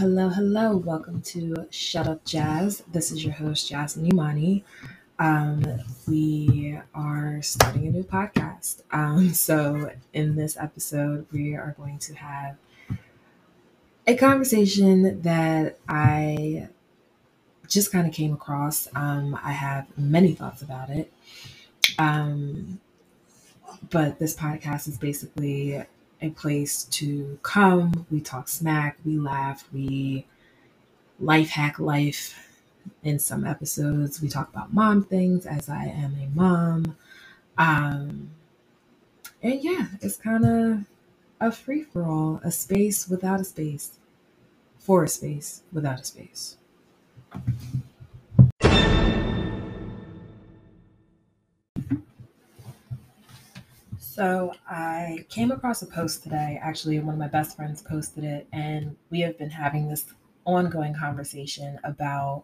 Hello, hello. Welcome to Shut Up Jazz. This is your host, Jasmine Imani. Um, we are starting a new podcast. Um, so, in this episode, we are going to have a conversation that I just kind of came across. Um, I have many thoughts about it. Um, but this podcast is basically a place to come. We talk smack, we laugh, we life hack life. In some episodes, we talk about mom things as I am a mom. Um, and yeah, it's kind of a free for all, a space without a space, for a space without a space. So I came across a post today. Actually, one of my best friends posted it, and we have been having this ongoing conversation about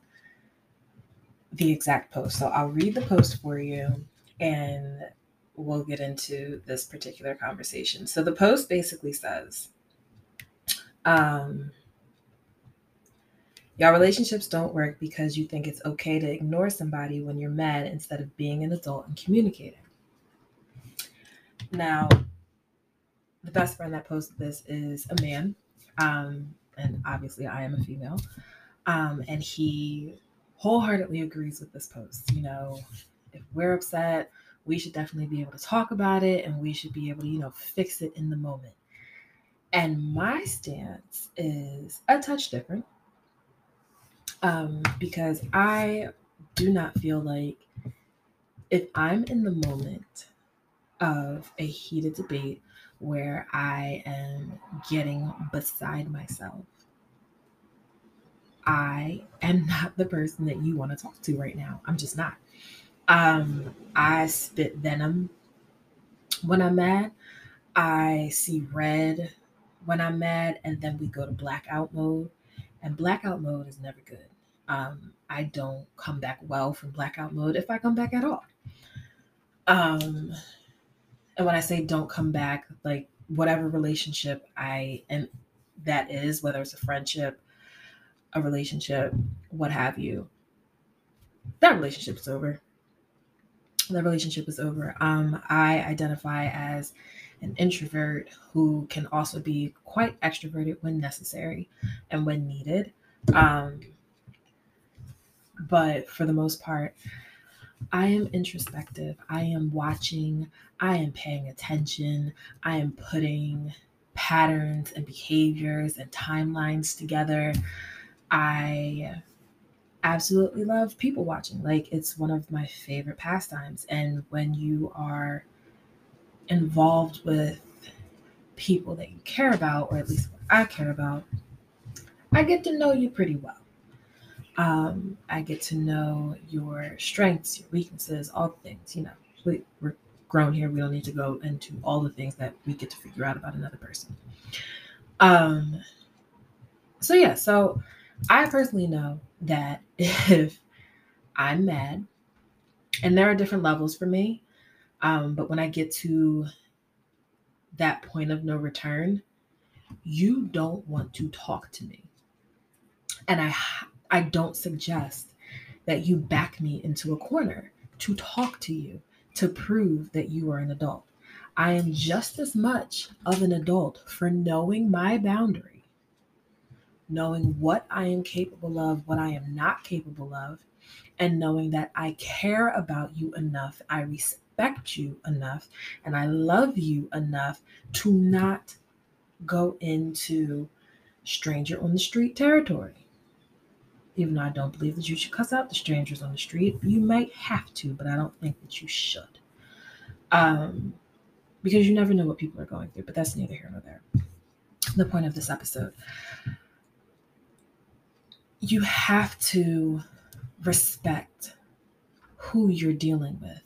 the exact post. So I'll read the post for you and we'll get into this particular conversation. So the post basically says, um, Y'all relationships don't work because you think it's okay to ignore somebody when you're mad instead of being an adult and communicating. Now, the best friend that posted this is a man, um, and obviously I am a female, um, and he wholeheartedly agrees with this post. You know, if we're upset, we should definitely be able to talk about it, and we should be able to, you know, fix it in the moment. And my stance is a touch different um, because I do not feel like if I'm in the moment of a heated debate where I am getting beside myself. I am not the person that you want to talk to right now. I'm just not. Um, I spit venom when I'm mad. I see red when I'm mad, and then we go to blackout mode. And blackout mode is never good. Um, I don't come back well from blackout mode if I come back at all. Um, and when I say don't come back, like whatever relationship I and that is, whether it's a friendship, a relationship, what have you, that relationship is over. That relationship is over. Um, I identify as an introvert who can also be quite extroverted when necessary and when needed. Um, but for the most part, I am introspective. I am watching. I am paying attention. I am putting patterns and behaviors and timelines together. I absolutely love people watching. Like, it's one of my favorite pastimes. And when you are involved with people that you care about, or at least I care about, I get to know you pretty well. Um, I get to know your strengths, your weaknesses, all the things. You know, we, we're grown here. We don't need to go into all the things that we get to figure out about another person. Um, so yeah, so I personally know that if I'm mad, and there are different levels for me, um, but when I get to that point of no return, you don't want to talk to me. And I I don't suggest that you back me into a corner to talk to you to prove that you are an adult. I am just as much of an adult for knowing my boundary, knowing what I am capable of, what I am not capable of, and knowing that I care about you enough, I respect you enough, and I love you enough to not go into stranger on the street territory even though I don't believe that you should cuss out the strangers on the street. You might have to, but I don't think that you should. Um, because you never know what people are going through, but that's neither here nor there. The point of this episode you have to respect who you're dealing with,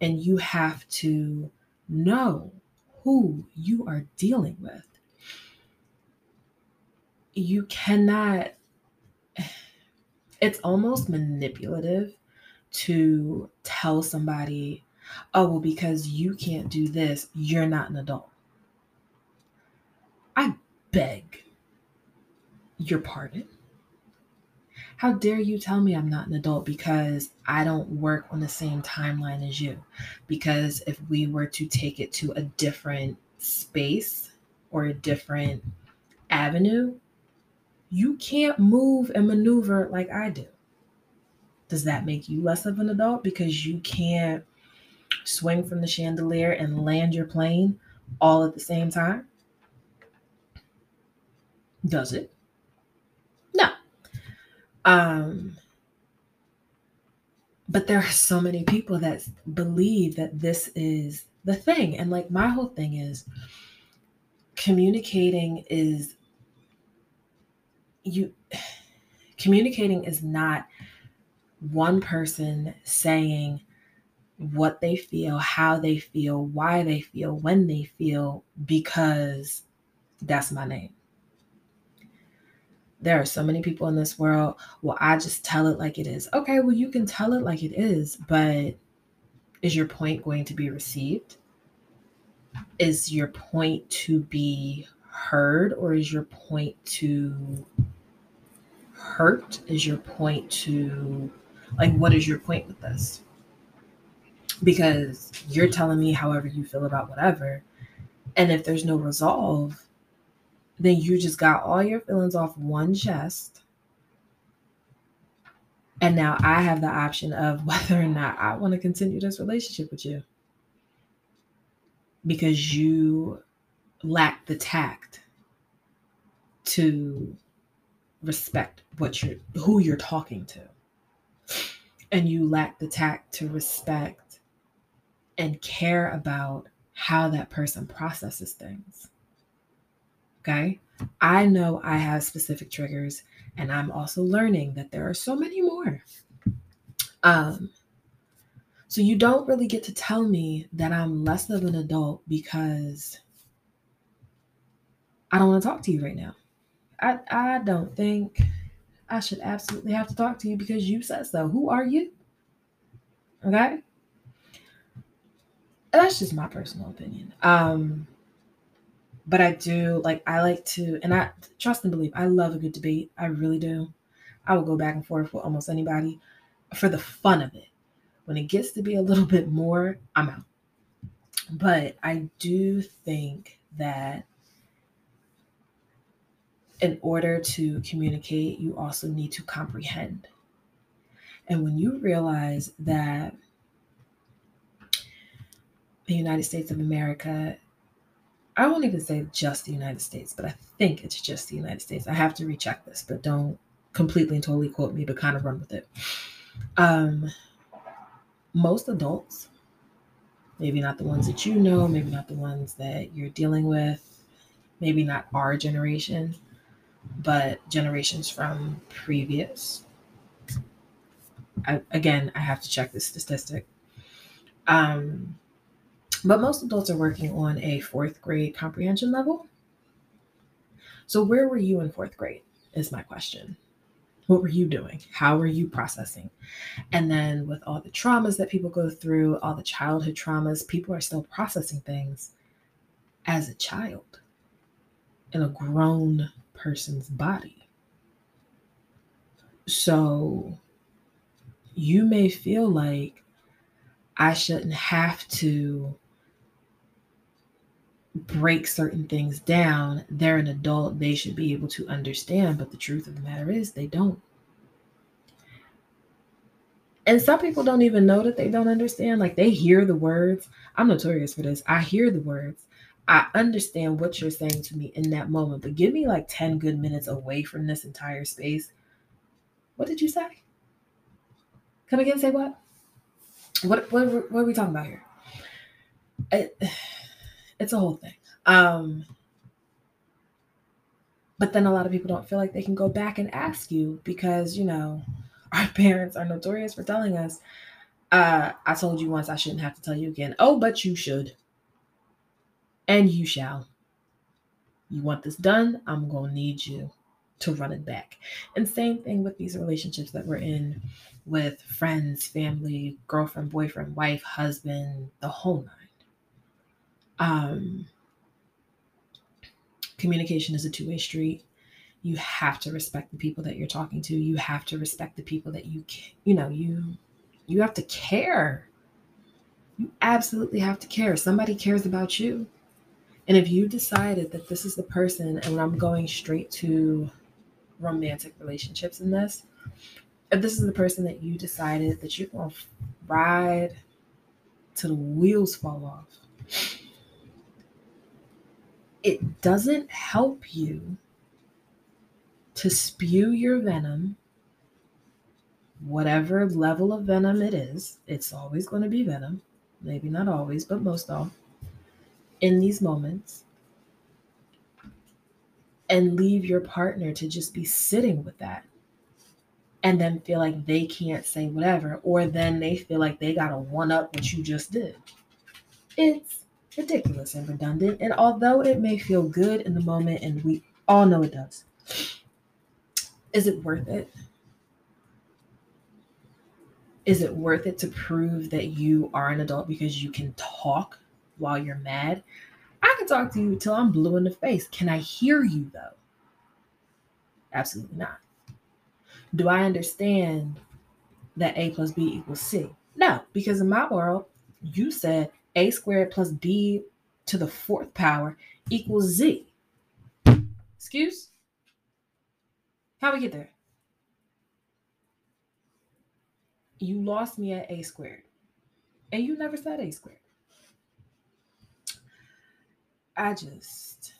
and you have to know who you are dealing with. You cannot it's almost manipulative to tell somebody, oh, well, because you can't do this, you're not an adult. I beg, Your pardon? How dare you tell me I'm not an adult because I don't work on the same timeline as you? Because if we were to take it to a different space or a different avenue, you can't move and maneuver like I do. Does that make you less of an adult because you can't swing from the chandelier and land your plane all at the same time? Does it? No. Um but there are so many people that believe that this is the thing and like my whole thing is communicating is you communicating is not one person saying what they feel, how they feel, why they feel, when they feel, because that's my name. There are so many people in this world. Well, I just tell it like it is. Okay, well, you can tell it like it is, but is your point going to be received? Is your point to be heard, or is your point to hurt? Is your point to like, what is your point with this? Because you're telling me however you feel about whatever. And if there's no resolve, then you just got all your feelings off one chest. And now I have the option of whether or not I want to continue this relationship with you. Because you lack the tact to respect what you're who you're talking to and you lack the tact to respect and care about how that person processes things. Okay? I know I have specific triggers and I'm also learning that there are so many more. Um so you don't really get to tell me that I'm less of an adult because I don't want to talk to you right now. I I don't think I should absolutely have to talk to you because you said so. Who are you? Okay. That's just my personal opinion. Um, but I do like I like to, and I trust and believe. I love a good debate. I really do. I will go back and forth with almost anybody for the fun of it. When it gets to be a little bit more, I'm out. But I do think that in order to communicate, you also need to comprehend. And when you realize that the United States of America, I won't even say just the United States, but I think it's just the United States. I have to recheck this, but don't completely and totally quote me, but kind of run with it. Um, most adults, maybe not the ones that you know, maybe not the ones that you're dealing with, maybe not our generation, but generations from previous. I, again, I have to check this statistic. Um, but most adults are working on a fourth grade comprehension level. So, where were you in fourth grade? Is my question. What were you doing? How were you processing? And then, with all the traumas that people go through, all the childhood traumas, people are still processing things as a child in a grown person's body. So you may feel like I shouldn't have to break certain things down. They're an adult, they should be able to understand. But the truth of the matter is, they don't. And some people don't even know that they don't understand. Like they hear the words. I'm notorious for this. I hear the words I understand what you're saying to me in that moment, but give me like 10 good minutes away from this entire space. What did you say? Come again, say what? What what, what are we talking about here? It, it's a whole thing. Um but then a lot of people don't feel like they can go back and ask you because, you know, our parents are notorious for telling us, uh, I told you once I shouldn't have to tell you again. Oh, but you should and you shall. You want this done? I'm going to need you to run it back. And same thing with these relationships that we're in with friends, family, girlfriend, boyfriend, wife, husband, the whole nine. Um, communication is a two way street. you have to respect the people that you're talking to. You have to respect the people that you you know, you you have to care. You absolutely have to care. Somebody cares about you. And if you decided that this is the person, and I'm going straight to romantic relationships in this, if this is the person that you decided that you're going to ride till the wheels fall off, it doesn't help you to spew your venom, whatever level of venom it is, it's always going to be venom. Maybe not always, but most of in these moments and leave your partner to just be sitting with that and then feel like they can't say whatever or then they feel like they got to one up what you just did. It's ridiculous and redundant and although it may feel good in the moment and we all know it does is it worth it? Is it worth it to prove that you are an adult because you can talk while you're mad. I can talk to you till I'm blue in the face. Can I hear you though? Absolutely not. Do I understand that A plus B equals C? No, because in my world, you said A squared plus B to the fourth power equals Z. Excuse? How we get there? You lost me at A squared. And you never said A squared. I just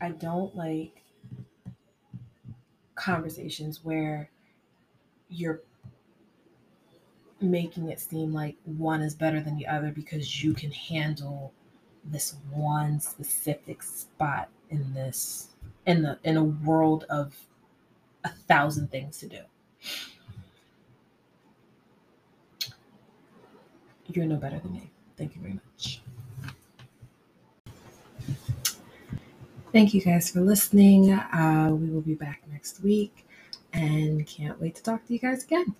I don't like conversations where you're making it seem like one is better than the other because you can handle this one specific spot in this in the in a world of a thousand things to do. You're no better than me. Thank you very much. Thank you guys for listening. Uh, we will be back next week and can't wait to talk to you guys again.